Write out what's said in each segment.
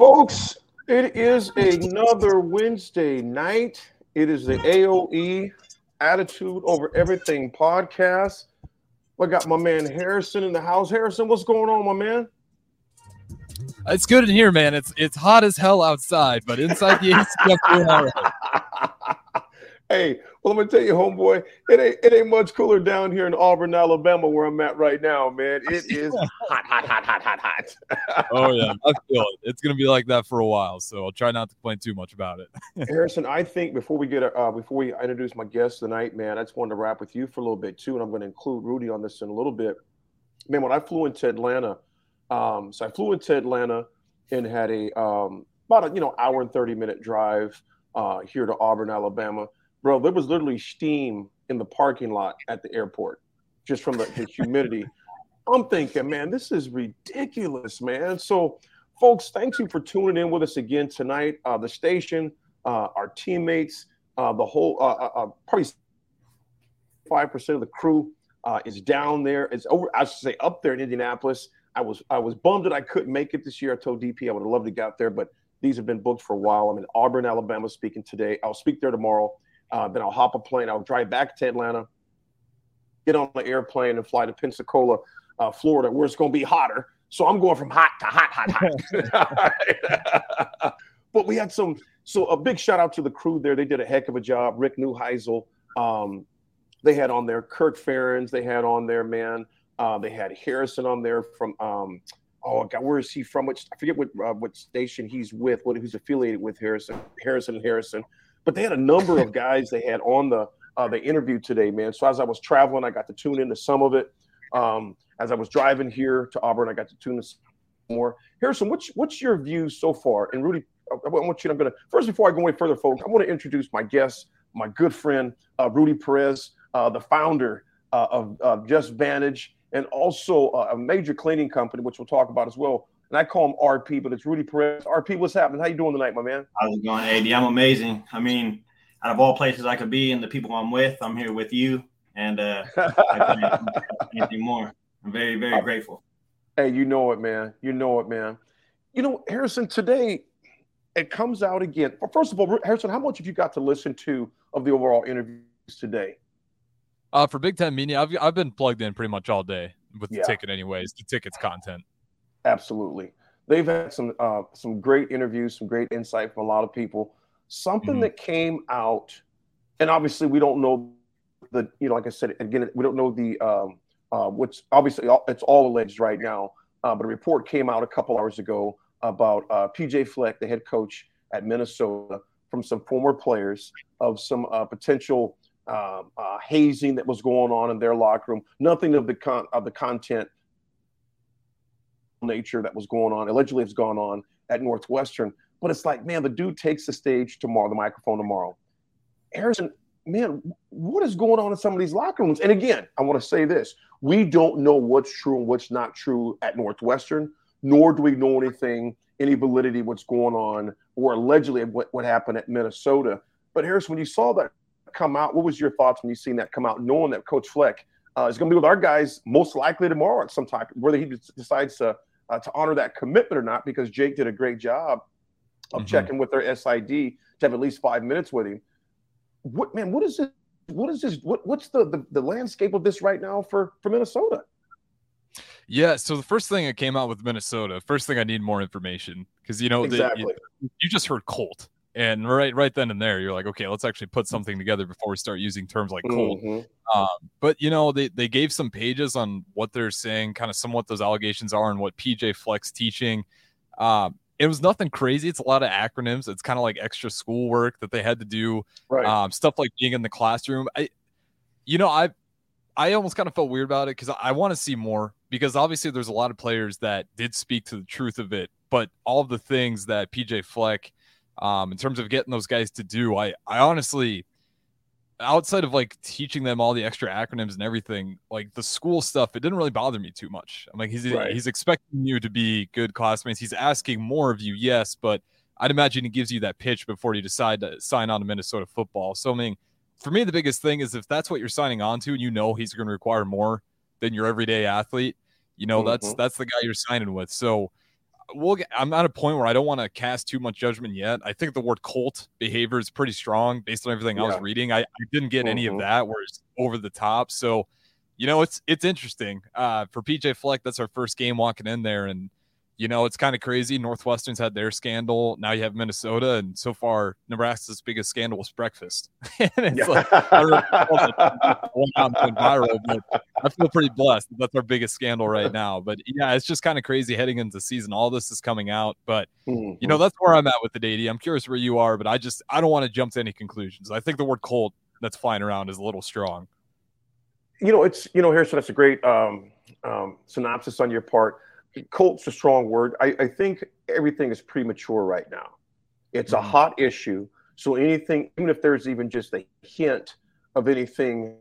folks, it is another Wednesday night. It is the AOE Attitude Over Everything podcast. I got my man Harrison in the house. Harrison, what's going on, my man? It's good in here, man. It's it's hot as hell outside, but inside the AC, I'm all right. Hey, well, I'm gonna tell you, homeboy, it ain't it ain't much cooler down here in Auburn, Alabama, where I'm at right now, man. It is hot, hot, hot, hot, hot, hot. Oh yeah, I feel it. It's gonna be like that for a while, so I'll try not to complain too much about it. Harrison, I think before we get uh, before we introduce my guest tonight, man, I just wanted to wrap with you for a little bit too, and I'm going to include Rudy on this in a little bit. Man, when I flew into Atlanta, um, so I flew into Atlanta and had a um, about a you know hour and thirty minute drive uh, here to Auburn, Alabama bro, there was literally steam in the parking lot at the airport just from the, the humidity. I'm thinking, man, this is ridiculous, man. So, folks, thank you for tuning in with us again tonight. Uh, the station, uh, our teammates, uh, the whole, uh, uh, uh, probably five percent of the crew is down there. It's over. I should say up there in Indianapolis. I was I was bummed that I couldn't make it this year. I told DP I would have loved to get out there, but these have been booked for a while. I'm in Auburn, Alabama, speaking today. I'll speak there tomorrow. Uh, then I'll hop a plane. I'll drive back to Atlanta, get on the airplane, and fly to Pensacola, uh, Florida, where it's going to be hotter. So I'm going from hot to hot, hot, hot. but we had some. So a big shout out to the crew there. They did a heck of a job. Rick Neuheisel. Um, they had on there Kirk Ferentz. They had on there, man. Uh, they had Harrison on there from. Um, oh God, where is he from? Which I forget what uh, what station he's with. What who's affiliated with Harrison? Harrison and Harrison. But they had a number of guys they had on the uh, the interview today, man. So as I was traveling, I got to tune into some of it. Um, as I was driving here to Auburn, I got to tune in some more. Harrison, what's what's your view so far? And Rudy, I want you. I'm gonna first before I go any further, folks. I want to introduce my guest, my good friend uh, Rudy Perez, uh, the founder uh, of, of Just Vantage, and also uh, a major cleaning company, which we'll talk about as well and I call him RP, but it's Rudy Perez. RP, what's happening? How you doing tonight, my man? How's it going, AD? I'm amazing. I mean, out of all places I could be and the people I'm with, I'm here with you, and uh, anything more. I'm very, very grateful. Hey, you know it, man. You know it, man. You know, Harrison, today it comes out again. First of all, Harrison, how much have you got to listen to of the overall interviews today? Uh, for Big Ten Media, I've, I've been plugged in pretty much all day with the yeah. ticket, anyways. The tickets content. Absolutely. They've had some uh, some great interviews, some great insight from a lot of people. Something mm-hmm. that came out, and obviously we don't know the you know like I said again we don't know the um, uh, which obviously it's all alleged right now. Uh, but a report came out a couple hours ago about uh, PJ Fleck, the head coach at Minnesota, from some former players of some uh, potential um, uh, hazing that was going on in their locker room. Nothing of the con- of the content nature that was going on, allegedly has gone on at Northwestern. But it's like, man, the dude takes the stage tomorrow, the microphone tomorrow. Harrison, man, what is going on in some of these locker rooms? And again, I want to say this we don't know what's true and what's not true at Northwestern, nor do we know anything, any validity what's going on or allegedly what, what happened at Minnesota. But Harrison, when you saw that come out, what was your thoughts when you seen that come out, knowing that Coach Fleck uh, is going to be with our guys most likely tomorrow at some time, whether he decides to uh, to honor that commitment or not because Jake did a great job of mm-hmm. checking with their SID to have at least five minutes with him. What man? What is this? What is this? What, what's the, the the landscape of this right now for for Minnesota? Yeah, so the first thing that came out with Minnesota, first thing I need more information because you know exactly. the, you, you just heard Colt, and right right then and there you're like okay let's actually put something together before we start using terms like cold mm-hmm. um, but you know they, they gave some pages on what they're saying kind of somewhat those allegations are and what pj fleck's teaching um, it was nothing crazy it's a lot of acronyms it's kind of like extra schoolwork that they had to do right. um, stuff like being in the classroom i you know i i almost kind of felt weird about it because i, I want to see more because obviously there's a lot of players that did speak to the truth of it but all the things that pj fleck um, in terms of getting those guys to do. I, I honestly, outside of like teaching them all the extra acronyms and everything, like the school stuff, it didn't really bother me too much. I'm like, he's right. he's expecting you to be good classmates. He's asking more of you, yes, but I'd imagine he gives you that pitch before you decide to sign on to Minnesota football. So I mean, for me, the biggest thing is if that's what you're signing on to, and you know he's going to require more than your everyday athlete, you know mm-hmm. that's that's the guy you're signing with. So we'll get, I'm at a point where I don't want to cast too much judgment yet. I think the word cult behavior is pretty strong based on everything yeah. I was reading. I, I didn't get mm-hmm. any of mm-hmm. that where it's over the top. So, you know, it's it's interesting. Uh, for PJ Fleck, that's our first game walking in there, and you know, it's kind of crazy. Northwestern's had their scandal. Now you have Minnesota, and so far, Nebraska's biggest scandal was breakfast. and it's yeah. like, I, viral, but I feel pretty blessed. That's our biggest scandal right now. But yeah, it's just kind of crazy heading into the season. All this is coming out, but mm-hmm. you know, that's where I'm at with the DD. I'm curious where you are, but I just I don't want to jump to any conclusions. I think the word "cold" that's flying around is a little strong. You know, it's you know, Harrison. That's a great um, um, synopsis on your part cult's a strong word. I, I think everything is premature right now. It's mm-hmm. a hot issue. So anything, even if there's even just a hint of anything,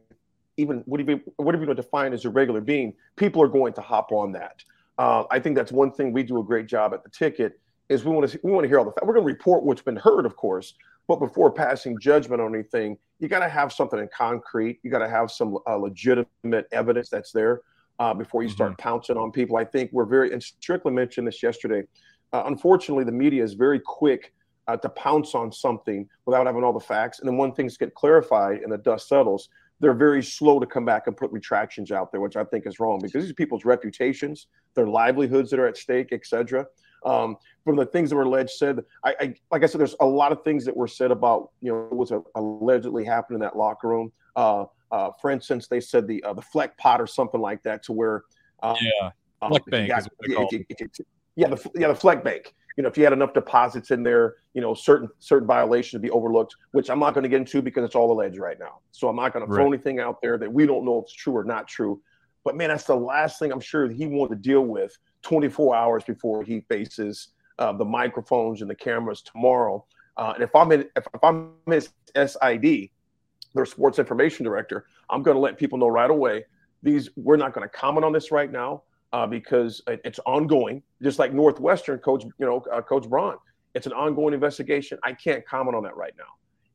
even what whatever you what do you define as a regular being, people are going to hop on that. Uh, I think that's one thing we do a great job at the ticket is we want to we want to hear all the facts. We're going to report what's been heard, of course, but before passing judgment on anything, you got to have something in concrete. You got to have some uh, legitimate evidence that's there uh, before you start mm-hmm. pouncing on people. I think we're very, and Strickland mentioned this yesterday. Uh, unfortunately, the media is very quick uh, to pounce on something without having all the facts. And then when things get clarified and the dust settles, they're very slow to come back and put retractions out there, which I think is wrong because these are people's reputations, their livelihoods that are at stake, etc. Um, from the things that were alleged said, I, I, like I said, there's a lot of things that were said about you know what's allegedly happened in that locker room. Uh, uh, for instance, they said the uh, the Fleck pot or something like that, to where um, yeah, um, Fleck bank got, yeah, the yeah the Fleck bank. You know, if you had enough deposits in there, you know, certain certain violations to be overlooked, which I'm not going to get into because it's all alleged right now. So I'm not going to throw anything out there that we don't know if it's true or not true. But man, that's the last thing I'm sure he wanted to deal with 24 hours before he faces uh, the microphones and the cameras tomorrow. Uh, and if I'm in, if, if I'm his SID, their sports information director, I'm going to let people know right away. These we're not going to comment on this right now uh, because it's ongoing. Just like Northwestern coach, you know, uh, Coach Braun, it's an ongoing investigation. I can't comment on that right now.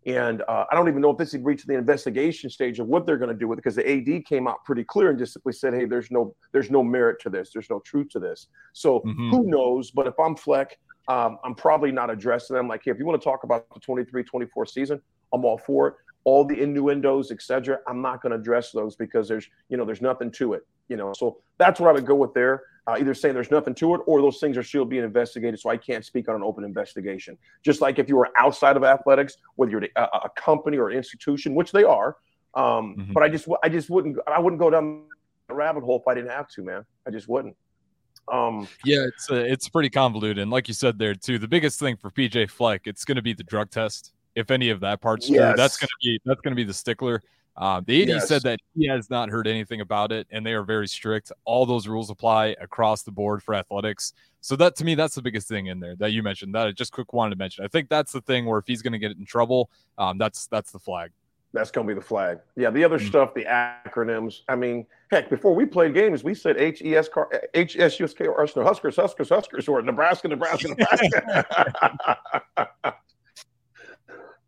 And uh, I don't even know if this has reached the investigation stage of what they're going to do with it because the AD came out pretty clear and just simply said, "Hey, there's no there's no merit to this. There's no truth to this." So mm-hmm. who knows? But if I'm Fleck, um, I'm probably not addressing them. Like, hey, if you want to talk about the 23-24 season, I'm all for it all the innuendos, etc. I'm not going to address those because there's, you know, there's nothing to it, you know. So that's what I would go with there. Uh, either saying there's nothing to it or those things are still being investigated. So I can't speak on an open investigation. Just like if you were outside of athletics, whether you're a, a company or an institution, which they are. Um, mm-hmm. But I just, I just wouldn't, I wouldn't go down the rabbit hole if I didn't have to, man. I just wouldn't. Um, yeah, it's uh, it's pretty convoluted. And like you said there too, the biggest thing for PJ Fleck, it's going to be the drug test if any of that part's yes. true. That's gonna be that's gonna be the stickler. Uh, the AD yes. said that he has not heard anything about it, and they are very strict. All those rules apply across the board for athletics. So that to me, that's the biggest thing in there that you mentioned. That I just quick wanted to mention. I think that's the thing where if he's going to get in trouble, um, that's that's the flag. That's going to be the flag. Yeah, the other mm-hmm. stuff, the acronyms. I mean, heck, before we played games, we said H E S H S U S K or Huskers, Huskers, Huskers, or Nebraska, Nebraska, Nebraska.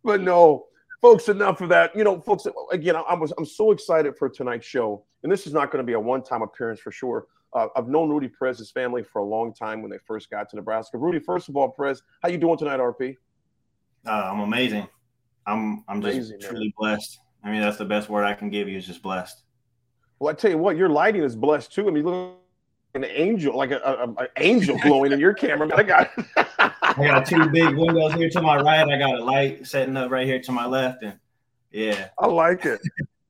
but no, folks, enough of that. You know, folks, again, I, was I'm so excited for tonight's show, and this is not going to be a one-time appearance for sure. Uh, I've known Rudy Perez's family for a long time when they first got to Nebraska. Rudy, first of all, Perez, how you doing tonight, RP? Uh, I'm amazing. I'm I'm just amazing, truly man. blessed. I mean, that's the best word I can give you is just blessed. Well, I tell you what, your lighting is blessed too. I mean, look an angel, like an angel glowing in your camera. I got I got two big windows here to my right. I got a light setting up right here to my left, and yeah, I like it.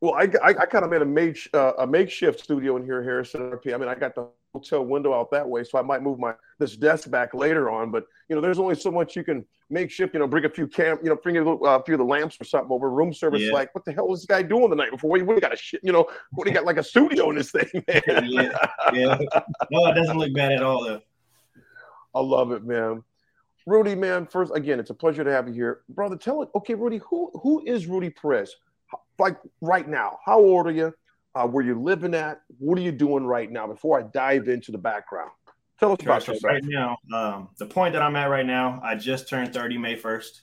Well, I, I, I kind of made a, make, uh, a makeshift studio in here, Harrison. I mean, I got the hotel window out that way, so I might move my this desk back later on. But you know, there's only so much you can makeshift. You know, bring a few cam, you know, bring a, little, uh, few of the lamps or something over. Room service, yeah. like, what the hell was this guy doing the night before? We, we got a shit, you know, what he got like a studio in this thing, man. yeah, yeah. No, it doesn't look bad at all, though. I love it, man. Rudy, man, first again, it's a pleasure to have you here, brother. Tell it, okay, Rudy, who who is Rudy Perez? Like right now, how old are you? Uh, where you're living at? What are you doing right now? Before I dive into the background, tell us sure, about so yourself. Right now, um, the point that I'm at right now, I just turned 30 May 1st,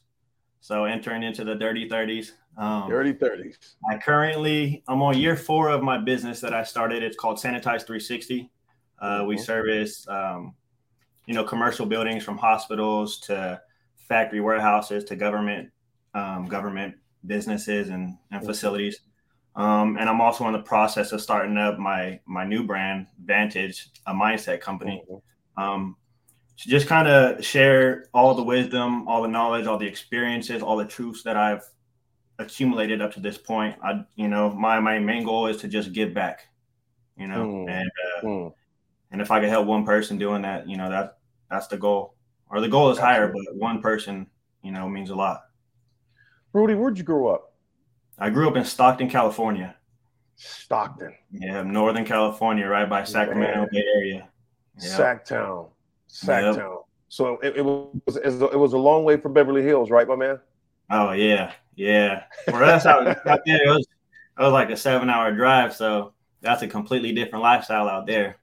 so entering into the dirty 30s. Um, dirty 30s. I currently I'm on year four of my business that I started. It's called Sanitize 360. Uh, mm-hmm. We service um, you know, commercial buildings from hospitals to factory warehouses to government um, government businesses and, and facilities. Um, and I'm also in the process of starting up my my new brand, Vantage, a mindset company. Um, to just kind of share all the wisdom, all the knowledge, all the experiences, all the truths that I've accumulated up to this point. I, you know, my my main goal is to just give back, you know, mm. and uh, mm. and if I could help one person doing that, you know, that that's the goal. Or the goal is Absolutely. higher, but one person, you know, means a lot. Rudy, where'd you grow up? I grew up in Stockton, California. Stockton. Yeah, Northern California, right by Sacramento Bay Area. Yep. Sactown. Sactown. Yep. So it, it, was it was a long way from Beverly Hills, right, my man? Oh yeah, yeah. For us, out, out there, it was it was like a seven hour drive. So that's a completely different lifestyle out there.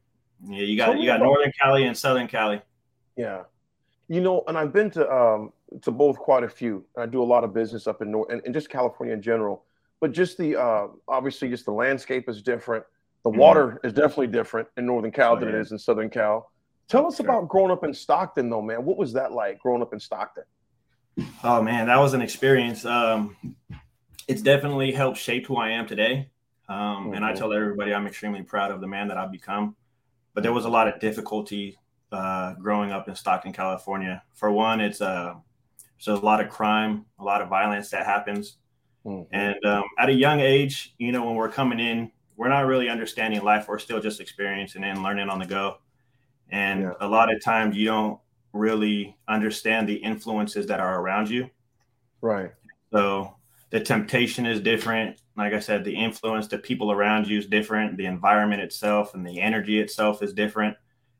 Yeah, you got you got Northern Cali and Southern Cali. Yeah, you know, and I've been to um to both quite a few. I do a lot of business up in North and, and just California in general. But just the uh, obviously just the landscape is different. The mm-hmm. water is definitely different in Northern Cal oh, than yeah. it is in Southern Cal. Tell us sure. about growing up in Stockton, though, man. What was that like growing up in Stockton? Oh man, that was an experience. Um, it's definitely helped shape who I am today. Um, mm-hmm. And I mm-hmm. tell everybody I'm extremely proud of the man that I've become. But there was a lot of difficulty uh, growing up in Stockton, California. For one, it's uh, there's a lot of crime, a lot of violence that happens. Mm-hmm. And um, at a young age, you know, when we're coming in, we're not really understanding life. We're still just experiencing and learning on the go. And yeah. a lot of times you don't really understand the influences that are around you. Right. So the temptation is different. Like I said, the influence, the people around you is different. The environment itself and the energy itself is different.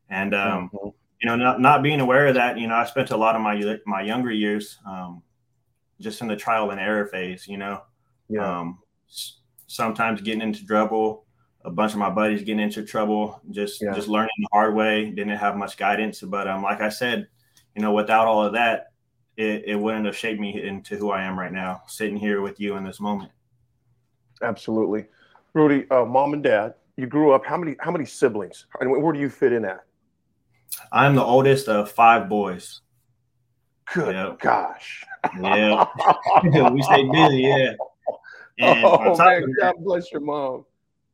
And um, mm-hmm. you know, not not being aware of that, you know, I spent a lot of my my younger years um, just in the trial and error phase. You know, yeah. Um, sometimes getting into trouble, a bunch of my buddies getting into trouble, just yeah. just learning the hard way. Didn't have much guidance, but um, like I said, you know, without all of that, it, it wouldn't have shaped me into who I am right now, sitting here with you in this moment. Absolutely, Rudy. Uh, mom and dad, you grew up. How many how many siblings? And where do you fit in at? I'm the oldest of five boys. Good yep. gosh. Yeah, we stay busy. Yeah. And oh man, God bless your mom.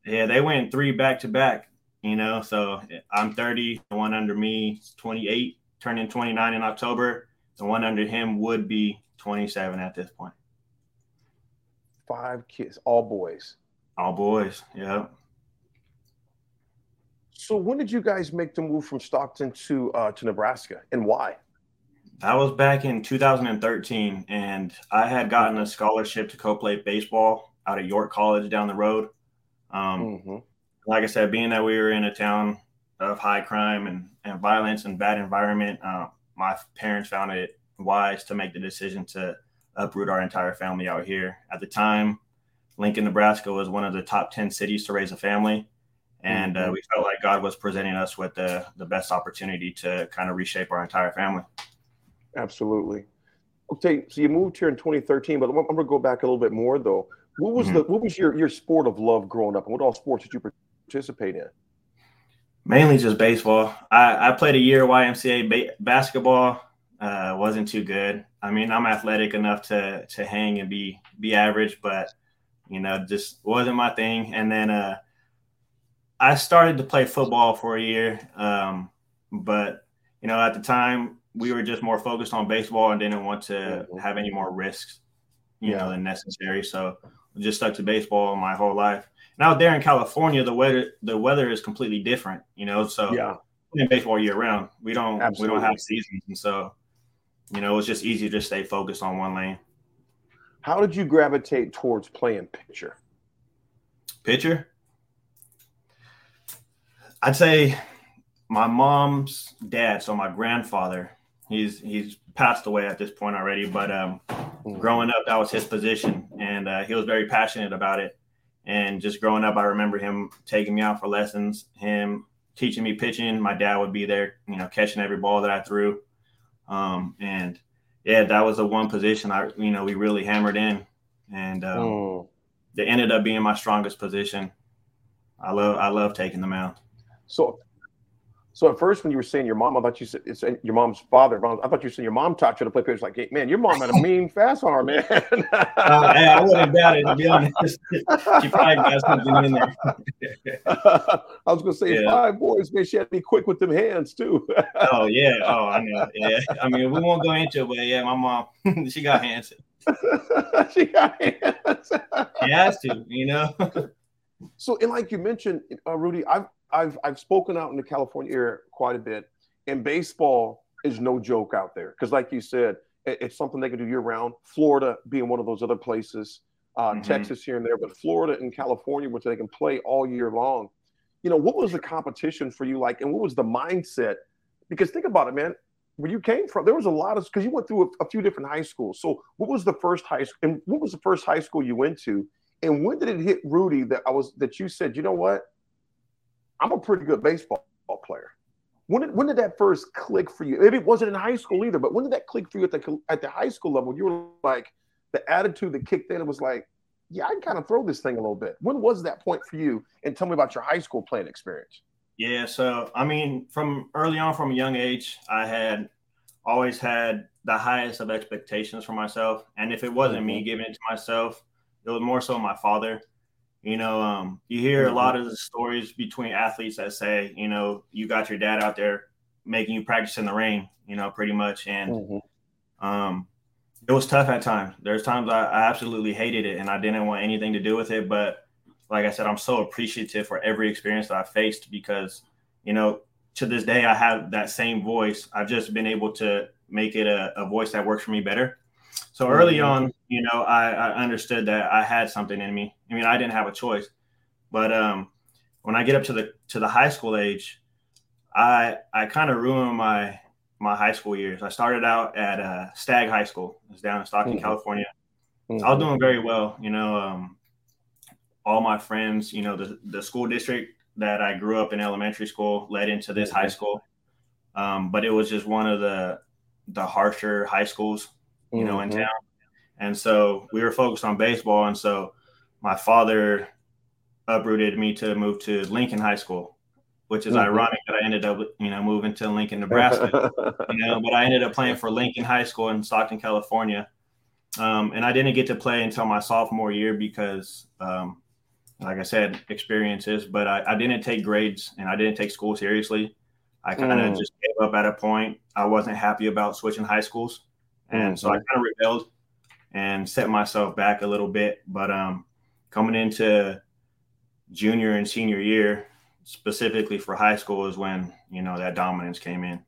Yeah, they went three back to back, you know. So I'm 30, the one under me is 28, turning 29 in October. The one under him would be 27 at this point. Five kids, all boys. All boys, yeah. So when did you guys make the move from Stockton to uh, to Nebraska, and why? That was back in 2013, and I had gotten a scholarship to co-play baseball out of York College down the road. Um, mm-hmm. Like I said, being that we were in a town of high crime and, and violence and bad environment, uh, my parents found it wise to make the decision to uproot our entire family out here. At the time, Lincoln, Nebraska was one of the top 10 cities to raise a family. And uh, mm-hmm. uh, we felt like God was presenting us with the, the best opportunity to kind of reshape our entire family. Absolutely. Okay, so you moved here in 2013, but I'm going to go back a little bit more though. What was mm-hmm. the what was your your sport of love growing up, and what all sports did you participate in? Mainly just baseball. I, I played a year YMCA ba- basketball. Uh, wasn't too good. I mean, I'm athletic enough to to hang and be be average, but you know, just wasn't my thing. And then uh, I started to play football for a year, um, but you know, at the time we were just more focused on baseball and didn't want to mm-hmm. have any more risks, you yeah. know, than necessary. So just stuck to baseball my whole life. And out there in California, the weather the weather is completely different, you know. So yeah, in baseball year round, we don't Absolutely. we don't have seasons, and so you know it's just easier to stay focused on one lane. How did you gravitate towards playing pitcher? Pitcher, I'd say my mom's dad, so my grandfather. He's he's passed away at this point already, but um, growing up, that was his position, and uh, he was very passionate about it. And just growing up, I remember him taking me out for lessons, him teaching me pitching. My dad would be there, you know, catching every ball that I threw. Um, and yeah, that was the one position I, you know, we really hammered in, and um, mm. it ended up being my strongest position. I love, I love taking the mound. So So at first, when you were saying your mom, I thought you said it's your mom's father. I thought you said your mom taught you to play pitch. Like, hey, man, your mom had a mean fast arm, man. uh, I wouldn't doubt it to be honest. she probably got something in there. I was gonna say yeah. five boys, man. She had to be quick with them hands too. oh yeah, oh I know. Yeah, I mean we won't go into it, but yeah, my mom, she got hands. she got hands. she has to, you know. So, and like you mentioned, uh, Rudy, I've I've I've spoken out in the California area quite a bit, and baseball is no joke out there because, like you said, it, it's something they can do year round. Florida being one of those other places, uh, mm-hmm. Texas here and there, but Florida and California, which they can play all year long. You know, what was the competition for you like, and what was the mindset? Because think about it, man. Where you came from, there was a lot of because you went through a, a few different high schools. So, what was the first high school? And what was the first high school you went to? And when did it hit Rudy that I was that you said, you know what? I'm a pretty good baseball player. When did, when did that first click for you? Maybe it wasn't in high school either, but when did that click for you at the at the high school level? You were like the attitude that kicked in. It was like, yeah, I can kind of throw this thing a little bit. When was that point for you? And tell me about your high school playing experience. Yeah, so I mean, from early on, from a young age, I had always had the highest of expectations for myself, and if it wasn't mm-hmm. me giving it to myself, it was more so my father. You know, um, you hear a lot of the stories between athletes that say, you know, you got your dad out there making you practice in the rain, you know, pretty much. And mm-hmm. um, it was tough at times. There's times I, I absolutely hated it and I didn't want anything to do with it. But like I said, I'm so appreciative for every experience that I faced because, you know, to this day, I have that same voice. I've just been able to make it a, a voice that works for me better. So early on, you know, I, I, understood that I had something in me. I mean, I didn't have a choice, but um, when I get up to the to the high school age, I I kind of ruined my my high school years. I started out at uh, Stagg High School. It's down in Stockton, mm-hmm. California. Mm-hmm. I was doing very well. You know, um, all my friends, you know, the the school district that I grew up in elementary school led into this high mm-hmm. school. Um, but it was just one of the the harsher high schools you know, mm-hmm. in town. And so we were focused on baseball. And so my father uprooted me to move to Lincoln High School, which is mm-hmm. ironic that I ended up, you know, moving to Lincoln, Nebraska. you know, but I ended up playing for Lincoln High School in Stockton, California. Um, and I didn't get to play until my sophomore year because, um, like I said, experiences. But I, I, didn't take grades and I didn't take school seriously. I kind of mm. just gave up at a point. I wasn't happy about switching high schools. And so I kind of rebelled and set myself back a little bit. But um, coming into junior and senior year, specifically for high school, is when you know that dominance came in.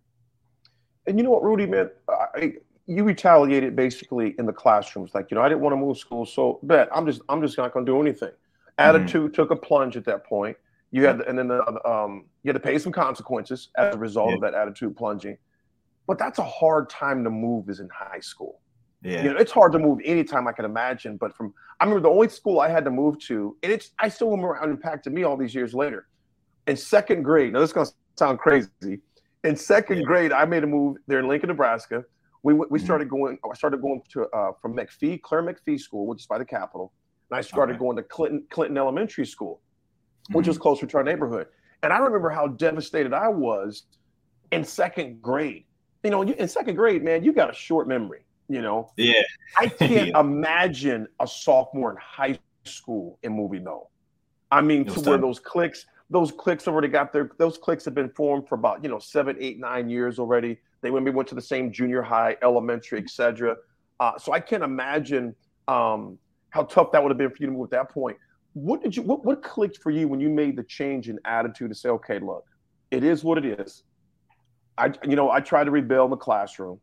And you know what, Rudy, man, I, you retaliated basically in the classrooms. Like you know, I didn't want to move school, so bet I'm just I'm just not going to do anything. Mm-hmm. Attitude mm-hmm. took a plunge at that point. You had, and then the, um, you had to pay some consequences as a result yeah. of that attitude plunging but that's a hard time to move is in high school. Yeah. You know, it's hard to move anytime I can imagine. But from I remember the only school I had to move to, and it's I still remember how it impacted me all these years later. In second grade, now this is gonna sound crazy. In second yeah. grade, I made a move there in Lincoln, Nebraska. We we mm-hmm. started going. I started going to uh, from McPhee, Clare McPhee School, which is by the Capitol, and I started going to Clinton Clinton Elementary School, which mm-hmm. was closer to our neighborhood. And I remember how devastated I was in second grade you know, in second grade, man, you got a short memory. You know, yeah. I can't yeah. imagine a sophomore in high school in movie no. I mean, to where those clicks, those clicks already got their, those clicks have been formed for about you know seven, eight, nine years already. They maybe went to the same junior high, elementary, etc. Uh, so I can't imagine um, how tough that would have been for you to move at that point. What did you, what, what clicked for you when you made the change in attitude to say, okay, look, it is what it is. I, you know, I try to rebuild in the classroom.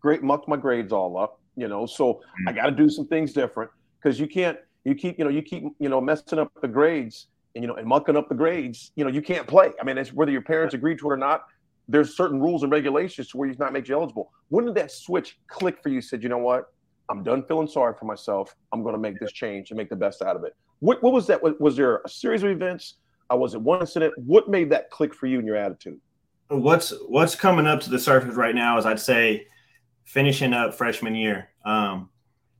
Great, muck my grades all up. You know, so I mm. got to do some things different because you can't. You keep, you know, you keep, you know, messing up the grades and you know, and mucking up the grades. You know, you can't play. I mean, it's whether your parents agree to it or not. There's certain rules and regulations to where you not make you eligible. When did that switch click for you? Said, you know what? I'm done feeling sorry for myself. I'm going to make this change and make the best out of it. What, what was that? Was there a series of events? Uh, was it one incident? What made that click for you in your attitude? What's what's coming up to the surface right now is I'd say finishing up freshman year. Um,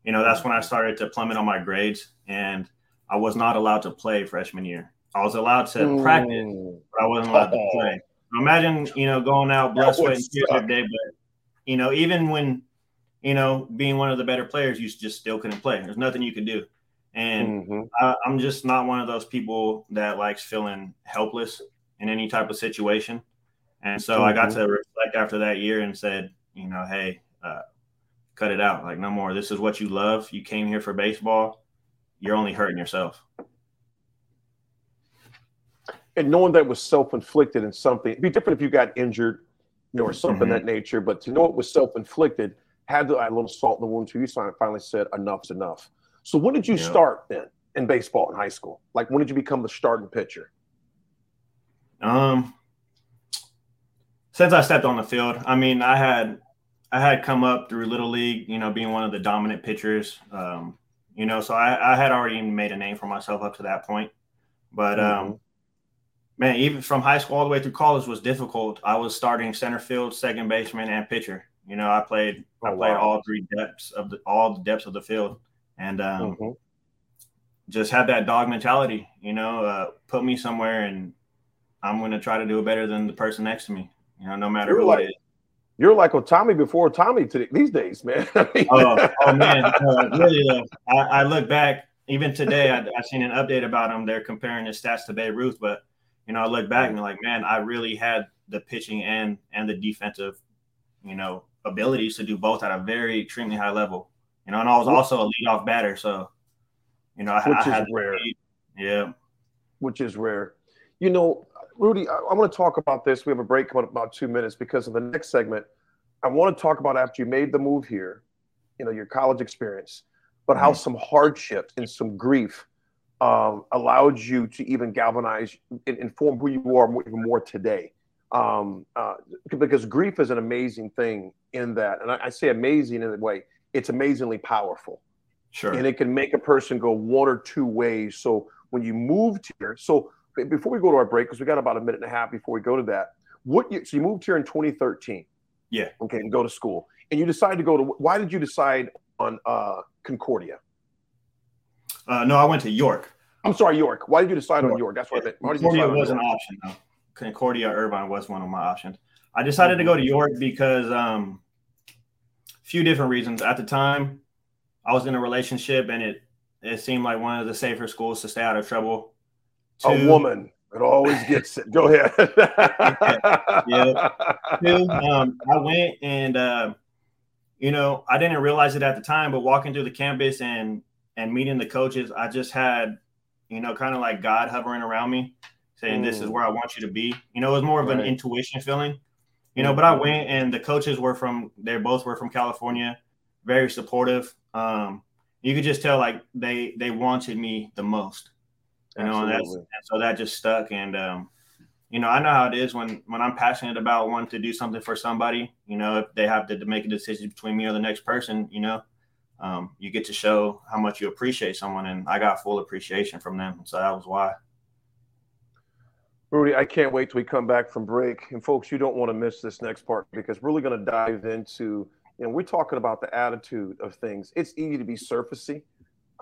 you know, that's when I started to plummet on my grades, and I was not allowed to play freshman year. I was allowed to practice, but I wasn't allowed to play. Imagine, you know, going out blood, sweat, and tears every day, but you know, even when, you know, being one of the better players, you just still couldn't play. There's nothing you could do. And mm-hmm. I, I'm just not one of those people that likes feeling helpless in any type of situation. And so mm-hmm. I got to reflect after that year and said, you know, hey, uh, cut it out. Like, no more. This is what you love. You came here for baseball. You're only hurting yourself. And knowing that was self inflicted and something, it'd be different if you got injured, you know, or something mm-hmm. that nature. But to know it was self inflicted, had to add a little salt in the wound. So you finally said, enough's enough. So when did you yeah. start then in baseball in high school? Like, when did you become the starting pitcher? Um, since I stepped on the field, I mean, I had I had come up through little league, you know, being one of the dominant pitchers. Um, you know, so I, I, had already made a name for myself up to that point. But um, mm-hmm. um, man, even from high school all the way through college was difficult. I was starting center field, second baseman, and pitcher. You know, I played oh, I played wow. all three depths of the all the depths of the field, and um, mm-hmm. just had that dog mentality. You know, uh, put me somewhere, and I'm going to try to do it better than the person next to me. You know, no matter who like, it is. You're like Tommy before Tommy today, these days, man. oh, oh, man, uh, really? I, I, look back even today. I, I seen an update about him. They're comparing his stats to Babe Ruth, but you know, I look back and like, man, I really had the pitching and and the defensive, you know, abilities to do both at a very extremely high level. You know, and I was also a leadoff batter, so you know, I, which I is rare. Yeah, which is rare. You know, Rudy, I, I want to talk about this. We have a break coming up about two minutes because of the next segment. I want to talk about after you made the move here, you know, your college experience, but how mm-hmm. some hardship and some grief um, allowed you to even galvanize and inform who you are more, even more today. Um, uh, because grief is an amazing thing in that, and I, I say amazing in a way, it's amazingly powerful. Sure. And it can make a person go one or two ways. So when you moved here, so before we go to our break, because we got about a minute and a half before we go to that. What you, so you moved here in 2013? Yeah. Okay, and go to school, and you decided to go to. Why did you decide on uh, Concordia? Uh, no, I went to York. I'm sorry, York. Why did you decide York. on York? That's what I meant. Concordia was an option. Though. Concordia Irvine was one of my options. I decided to go to York because um, a few different reasons. At the time, I was in a relationship, and it it seemed like one of the safer schools to stay out of trouble Two, a woman. It always gets it. Go ahead. yeah. Two, um, I went and uh, you know, I didn't realize it at the time, but walking through the campus and and meeting the coaches, I just had, you know, kind of like God hovering around me, saying, mm. "This is mm. where I want you to be." You know, it was more of right. an intuition feeling, you know. But I mm-hmm. went, and the coaches were from. They both were from California, very supportive. Um, you could just tell like they they wanted me the most you know, and, that's, and so that just stuck. And um, you know, I know how it is when when I'm passionate about wanting to do something for somebody. You know, if they have to, to make a decision between me or the next person, you know, um, you get to show how much you appreciate someone, and I got full appreciation from them. So that was why. Rudy, I can't wait till we come back from break. And folks, you don't want to miss this next part because we're really going to dive into, you know, we're talking about the attitude of things. It's easy to be surfacey.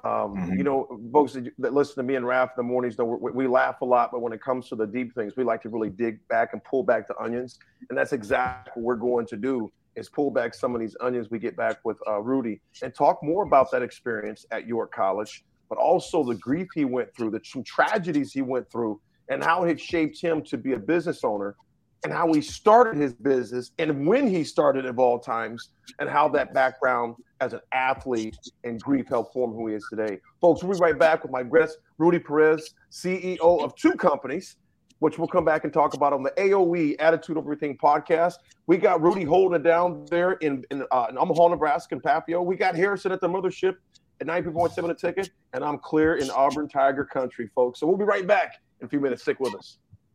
Um, mm-hmm. You know, folks that listen to me and Raph in the mornings know we, we, laugh a lot, but when it comes to the deep things, we like to really dig back and pull back the onions, and that's exactly what we're going to do is pull back some of these onions we get back with uh, Rudy and talk more about that experience at York College, but also the grief he went through, the some tragedies he went through, and how it shaped him to be a business owner and how he started his business and when he started of all times and how that background as an athlete and grief helped form who he is today. Folks, we'll be right back with my guest, Rudy Perez, CEO of two companies, which we'll come back and talk about on the AOE Attitude of Everything podcast. We got Rudy holding it down there in, in, uh, in Omaha, Nebraska, and Papio. We got Harrison at the mothership at 90.7 a ticket, and I'm clear in Auburn Tiger Country, folks. So we'll be right back in a few minutes. Stick with us.